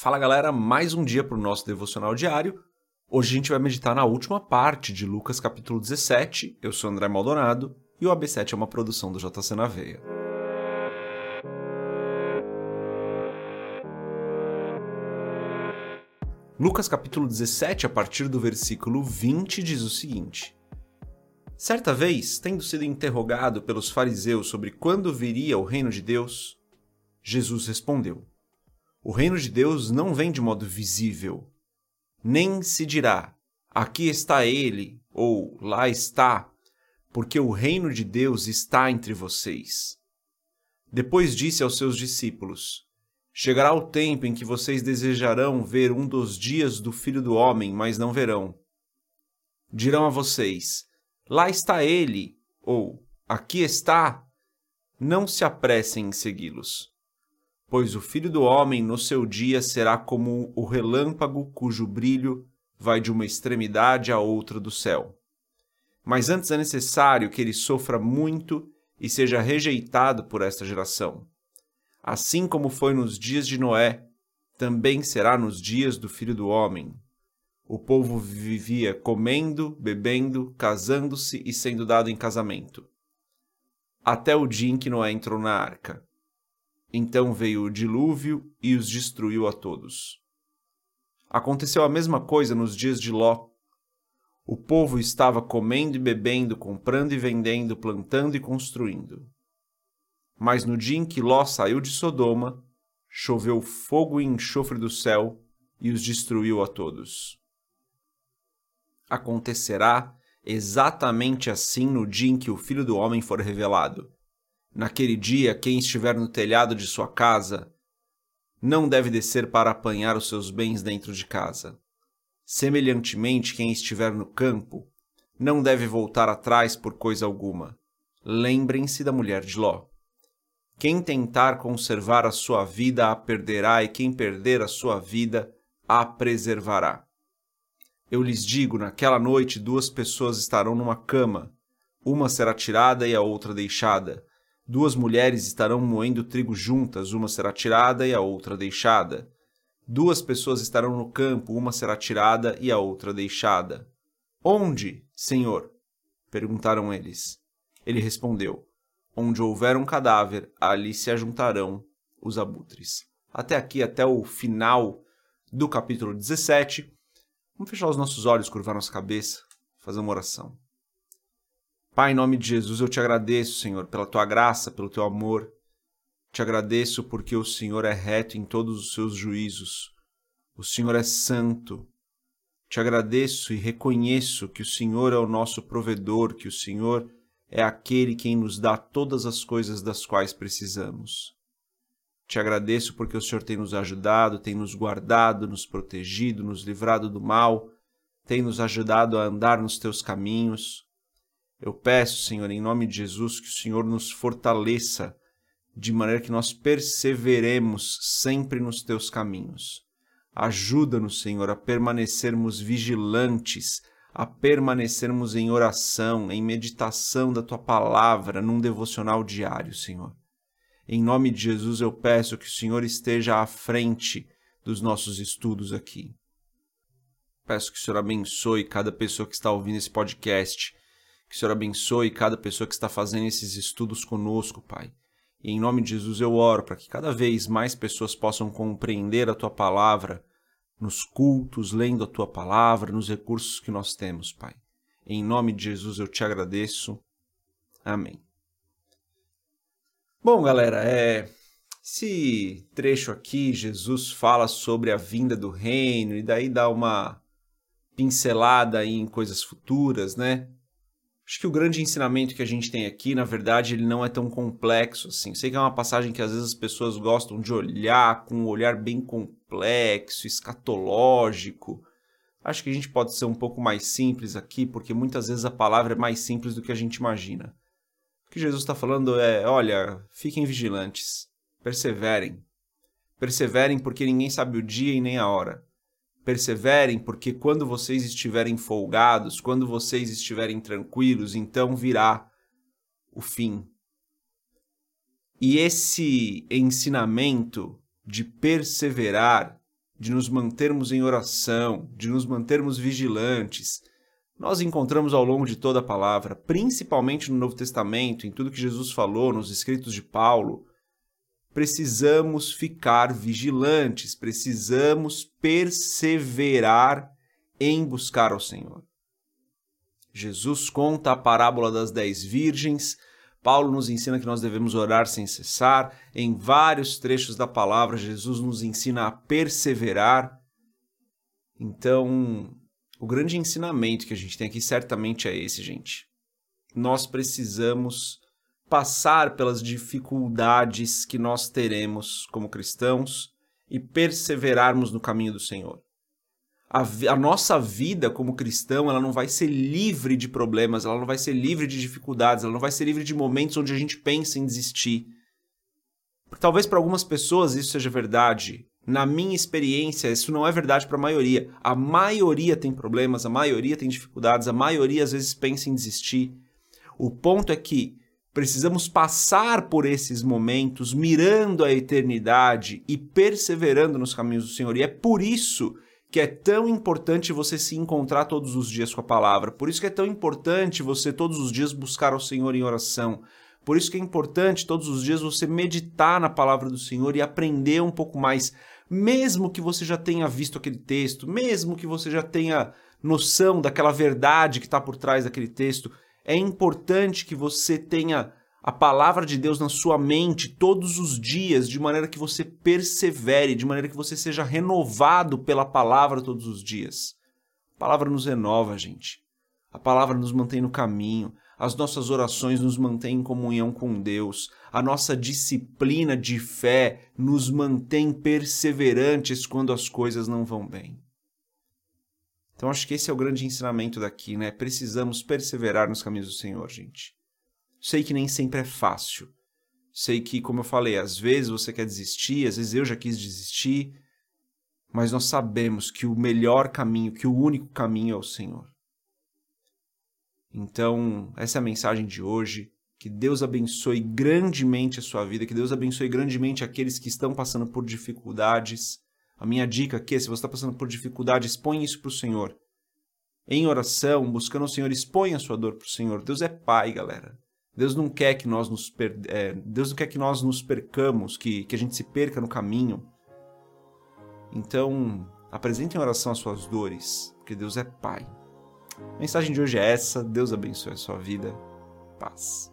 Fala galera, mais um dia para o nosso devocional diário. Hoje a gente vai meditar na última parte de Lucas capítulo 17. Eu sou André Maldonado e o AB7 é uma produção do JC na Veia. Lucas capítulo 17, a partir do versículo 20, diz o seguinte: Certa vez, tendo sido interrogado pelos fariseus sobre quando viria o reino de Deus, Jesus respondeu: O reino de Deus não vem de modo visível, nem se dirá: aqui está ele ou lá está, porque o reino de Deus está entre vocês. Depois disse aos seus discípulos: Chegará o tempo em que vocês desejarão ver um dos dias do Filho do Homem, mas não verão. Dirão a vocês: Lá está ele, ou Aqui está. Não se apressem em segui-los. Pois o Filho do Homem no seu dia será como o relâmpago cujo brilho vai de uma extremidade à outra do céu. Mas antes é necessário que ele sofra muito e seja rejeitado por esta geração. Assim como foi nos dias de Noé, também será nos dias do Filho do Homem. O povo vivia comendo, bebendo, casando-se e sendo dado em casamento. Até o dia em que Noé entrou na arca. Então veio o dilúvio e os destruiu a todos. Aconteceu a mesma coisa nos dias de Ló. O povo estava comendo e bebendo, comprando e vendendo, plantando e construindo. Mas no dia em que Ló saiu de Sodoma, choveu fogo e enxofre do céu e os destruiu a todos. Acontecerá exatamente assim no dia em que o Filho do Homem for revelado. Naquele dia, quem estiver no telhado de sua casa não deve descer para apanhar os seus bens dentro de casa. Semelhantemente, quem estiver no campo não deve voltar atrás por coisa alguma. Lembrem-se da mulher de Ló. Quem tentar conservar a sua vida a perderá, e quem perder a sua vida a preservará. Eu lhes digo: naquela noite duas pessoas estarão numa cama, uma será tirada e a outra deixada. Duas mulheres estarão moendo trigo juntas, uma será tirada e a outra deixada. Duas pessoas estarão no campo, uma será tirada e a outra deixada. Onde, Senhor? perguntaram eles. Ele respondeu: Onde houver um cadáver, ali se ajuntarão os abutres. Até aqui, até o final do capítulo 17. Vamos fechar os nossos olhos, curvar nossa cabeça, fazer uma oração. Pai, em nome de Jesus, eu te agradeço, Senhor, pela tua graça, pelo teu amor. Te agradeço porque o Senhor é reto em todos os seus juízos. O Senhor é santo. Te agradeço e reconheço que o Senhor é o nosso provedor, que o Senhor é aquele quem nos dá todas as coisas das quais precisamos. Te agradeço porque o Senhor tem nos ajudado, tem nos guardado, nos protegido, nos livrado do mal, tem nos ajudado a andar nos teus caminhos. Eu peço, Senhor, em nome de Jesus, que o Senhor nos fortaleça de maneira que nós perseveremos sempre nos teus caminhos. Ajuda-nos, Senhor, a permanecermos vigilantes, a permanecermos em oração, em meditação da tua palavra, num devocional diário, Senhor. Em nome de Jesus eu peço que o Senhor esteja à frente dos nossos estudos aqui. Peço que o Senhor abençoe cada pessoa que está ouvindo esse podcast, que o Senhor abençoe cada pessoa que está fazendo esses estudos conosco, Pai. E em nome de Jesus eu oro para que cada vez mais pessoas possam compreender a tua palavra nos cultos, lendo a tua palavra, nos recursos que nós temos, Pai. Em nome de Jesus eu te agradeço. Amém. Bom, galera, é esse trecho aqui, Jesus fala sobre a vinda do reino e daí dá uma pincelada em coisas futuras, né? Acho que o grande ensinamento que a gente tem aqui, na verdade, ele não é tão complexo assim. Sei que é uma passagem que às vezes as pessoas gostam de olhar com um olhar bem complexo, escatológico. Acho que a gente pode ser um pouco mais simples aqui, porque muitas vezes a palavra é mais simples do que a gente imagina. O que Jesus está falando é: olha, fiquem vigilantes, perseverem. Perseverem porque ninguém sabe o dia e nem a hora. Perseverem, porque quando vocês estiverem folgados, quando vocês estiverem tranquilos, então virá o fim. E esse ensinamento de perseverar, de nos mantermos em oração, de nos mantermos vigilantes, nós encontramos ao longo de toda a palavra, principalmente no Novo Testamento, em tudo que Jesus falou, nos escritos de Paulo, precisamos ficar vigilantes, precisamos perseverar em buscar ao Senhor. Jesus conta a parábola das dez virgens, Paulo nos ensina que nós devemos orar sem cessar. Em vários trechos da palavra, Jesus nos ensina a perseverar. Então, o grande ensinamento que a gente tem aqui certamente é esse, gente. Nós precisamos passar pelas dificuldades que nós teremos como cristãos e perseverarmos no caminho do Senhor a, a, nossa vida como cristão ela não vai ser livre de problemas, ela não vai ser livre de dificuldades, ela não vai ser livre de momentos onde a gente pensa em desistir. Talvez para algumas pessoas isso seja verdade. Na minha experiência, isso não é verdade para a maioria. A maioria tem problemas, a maioria tem dificuldades, a maioria às vezes pensa em desistir. O ponto é que precisamos passar por esses momentos mirando a eternidade e perseverando nos caminhos do Senhor. E é por isso que é tão importante você se encontrar todos os dias com a palavra. Por isso que é tão importante você todos os dias buscar ao Senhor em oração. Por isso que é importante todos os dias você meditar na palavra do Senhor e aprender um pouco mais, mesmo que você já tenha visto aquele texto, mesmo que você já tenha noção daquela verdade que está por trás daquele texto, é importante que você tenha a palavra de Deus na sua mente todos os dias, de maneira que você persevere, de maneira que você seja renovado pela palavra todos os dias. A palavra nos renova, gente. A palavra nos mantém no caminho. As nossas orações nos mantêm em comunhão com Deus. A nossa disciplina de fé nos mantém perseverantes quando as coisas não vão bem. Então acho que esse é o grande ensinamento daqui, né? Precisamos perseverar nos caminhos do Senhor, gente. Sei que nem sempre é fácil. Sei que, como eu falei, às vezes você quer desistir, às vezes eu já quis desistir, mas nós sabemos que o melhor caminho, que o único caminho é o Senhor. Então, essa é a mensagem de hoje. Que Deus abençoe grandemente a sua vida, que Deus abençoe grandemente aqueles que estão passando por dificuldades. A minha dica aqui é: se você está passando por dificuldades, expõe isso para o Senhor. Em oração, buscando o Senhor, expõe a sua dor para o Senhor. Deus é Pai, galera. Deus não quer que nós nos per... É, Deus não quer que nós nos percamos, que, que a gente se perca no caminho. Então, apresente em oração as suas dores, porque Deus é Pai. A mensagem de hoje é essa. Deus abençoe a sua vida. Paz.